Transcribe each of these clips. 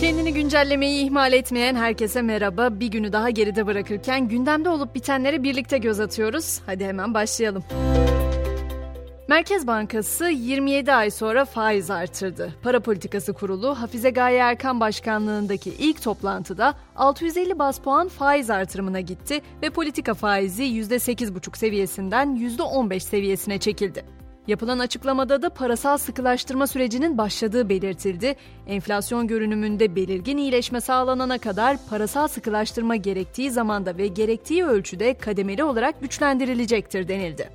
Kendini güncellemeyi ihmal etmeyen herkese merhaba. Bir günü daha geride bırakırken gündemde olup bitenlere birlikte göz atıyoruz. Hadi hemen başlayalım. Merkez Bankası 27 ay sonra faiz artırdı. Para Politikası Kurulu Hafize Gaye Erkan Başkanlığındaki ilk toplantıda 650 bas puan faiz artırımına gitti ve politika faizi %8,5 seviyesinden %15 seviyesine çekildi. Yapılan açıklamada da parasal sıkılaştırma sürecinin başladığı belirtildi. Enflasyon görünümünde belirgin iyileşme sağlanana kadar parasal sıkılaştırma gerektiği zamanda ve gerektiği ölçüde kademeli olarak güçlendirilecektir denildi.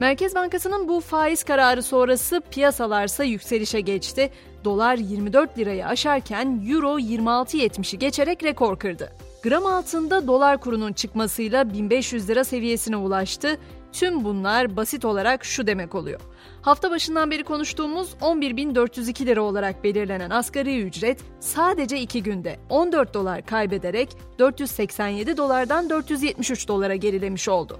Merkez Bankası'nın bu faiz kararı sonrası piyasalarsa yükselişe geçti. Dolar 24 lirayı aşarken Euro 26.70'i geçerek rekor kırdı. Gram altında dolar kurunun çıkmasıyla 1500 lira seviyesine ulaştı. Tüm bunlar basit olarak şu demek oluyor. Hafta başından beri konuştuğumuz 11.402 lira olarak belirlenen asgari ücret sadece 2 günde 14 dolar kaybederek 487 dolardan 473 dolara gerilemiş oldu.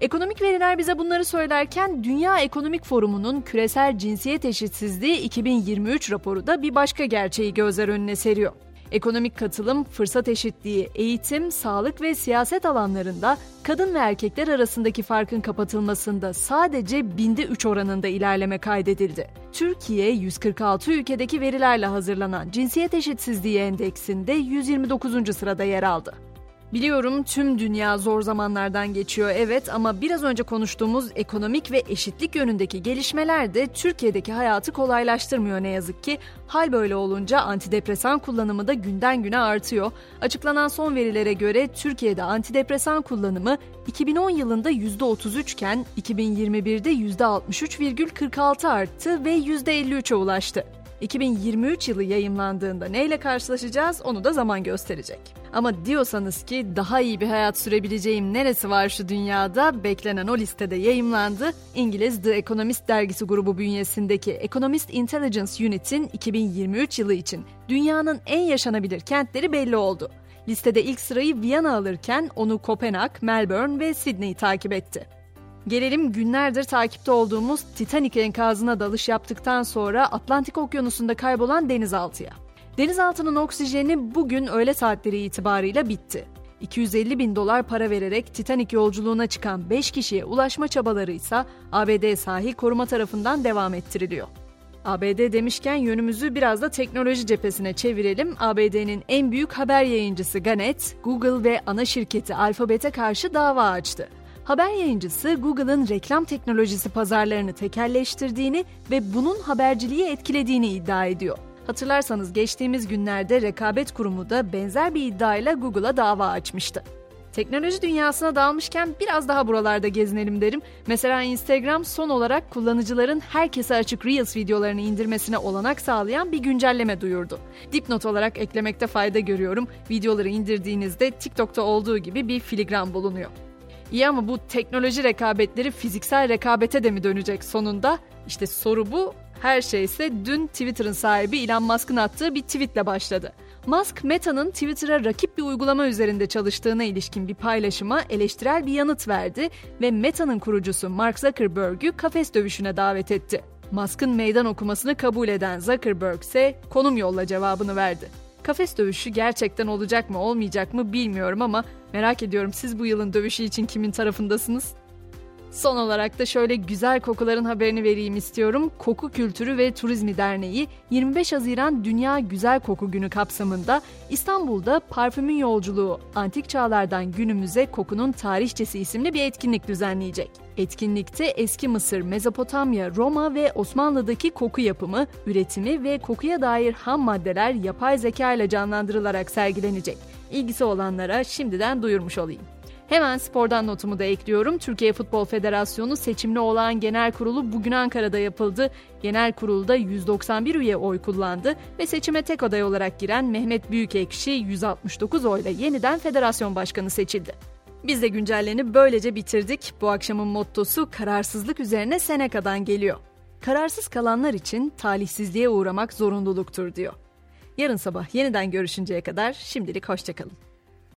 Ekonomik veriler bize bunları söylerken Dünya Ekonomik Forumu'nun küresel cinsiyet eşitsizliği 2023 raporu da bir başka gerçeği gözler önüne seriyor. Ekonomik katılım, fırsat eşitliği, eğitim, sağlık ve siyaset alanlarında kadın ve erkekler arasındaki farkın kapatılmasında sadece binde 3 oranında ilerleme kaydedildi. Türkiye 146 ülkedeki verilerle hazırlanan Cinsiyet Eşitsizliği Endeksinde 129. sırada yer aldı. Biliyorum tüm dünya zor zamanlardan geçiyor evet ama biraz önce konuştuğumuz ekonomik ve eşitlik yönündeki gelişmeler de Türkiye'deki hayatı kolaylaştırmıyor ne yazık ki. Hal böyle olunca antidepresan kullanımı da günden güne artıyor. Açıklanan son verilere göre Türkiye'de antidepresan kullanımı 2010 yılında %33 iken 2021'de %63,46 arttı ve %53'e ulaştı. 2023 yılı yayımlandığında neyle karşılaşacağız onu da zaman gösterecek. Ama diyorsanız ki daha iyi bir hayat sürebileceğim neresi var şu dünyada beklenen o listede yayımlandı. İngiliz The Economist dergisi grubu bünyesindeki Economist Intelligence Unit'in 2023 yılı için dünyanın en yaşanabilir kentleri belli oldu. Listede ilk sırayı Viyana alırken onu Kopenhag, Melbourne ve Sydney takip etti. Gelelim günlerdir takipte olduğumuz Titanic enkazına dalış yaptıktan sonra Atlantik Okyanusu'nda kaybolan denizaltıya. Denizaltının oksijeni bugün öğle saatleri itibarıyla bitti. 250 bin dolar para vererek Titanic yolculuğuna çıkan 5 kişiye ulaşma çabaları ise ABD sahil koruma tarafından devam ettiriliyor. ABD demişken yönümüzü biraz da teknoloji cephesine çevirelim. ABD'nin en büyük haber yayıncısı Gannett, Google ve ana şirketi Alphabet'e karşı dava açtı. Haber yayıncısı Google'ın reklam teknolojisi pazarlarını tekelleştirdiğini ve bunun haberciliği etkilediğini iddia ediyor. Hatırlarsanız geçtiğimiz günlerde Rekabet Kurumu da benzer bir iddiayla Google'a dava açmıştı. Teknoloji dünyasına dalmışken biraz daha buralarda gezinelim derim. Mesela Instagram son olarak kullanıcıların herkese açık Reels videolarını indirmesine olanak sağlayan bir güncelleme duyurdu. Dipnot olarak eklemekte fayda görüyorum. Videoları indirdiğinizde TikTok'ta olduğu gibi bir filigran bulunuyor. İyi ama bu teknoloji rekabetleri fiziksel rekabete de mi dönecek sonunda? İşte soru bu. Her şey ise dün Twitter'ın sahibi Elon Musk'ın attığı bir tweetle başladı. Musk, Meta'nın Twitter'a rakip bir uygulama üzerinde çalıştığına ilişkin bir paylaşıma eleştirel bir yanıt verdi ve Meta'nın kurucusu Mark Zuckerberg'ü kafes dövüşüne davet etti. Musk'ın meydan okumasını kabul eden Zuckerberg ise konum yolla cevabını verdi. Kafes dövüşü gerçekten olacak mı olmayacak mı bilmiyorum ama merak ediyorum siz bu yılın dövüşü için kimin tarafındasınız? Son olarak da şöyle güzel kokuların haberini vereyim istiyorum. Koku Kültürü ve Turizmi Derneği 25 Haziran Dünya Güzel Koku Günü kapsamında İstanbul'da Parfümün Yolculuğu Antik Çağlardan Günümüze Kokunun Tarihçesi isimli bir etkinlik düzenleyecek. Etkinlikte eski Mısır, Mezopotamya, Roma ve Osmanlı'daki koku yapımı, üretimi ve kokuya dair ham maddeler yapay zeka ile canlandırılarak sergilenecek. İlgisi olanlara şimdiden duyurmuş olayım. Hemen spordan notumu da ekliyorum. Türkiye Futbol Federasyonu seçimli olan genel kurulu bugün Ankara'da yapıldı. Genel kurulda 191 üye oy kullandı ve seçime tek aday olarak giren Mehmet Büyükekşi 169 oyla yeniden federasyon başkanı seçildi. Biz de güncelleni böylece bitirdik. Bu akşamın mottosu kararsızlık üzerine Seneca'dan geliyor. Kararsız kalanlar için talihsizliğe uğramak zorunluluktur diyor. Yarın sabah yeniden görüşünceye kadar şimdilik hoşçakalın.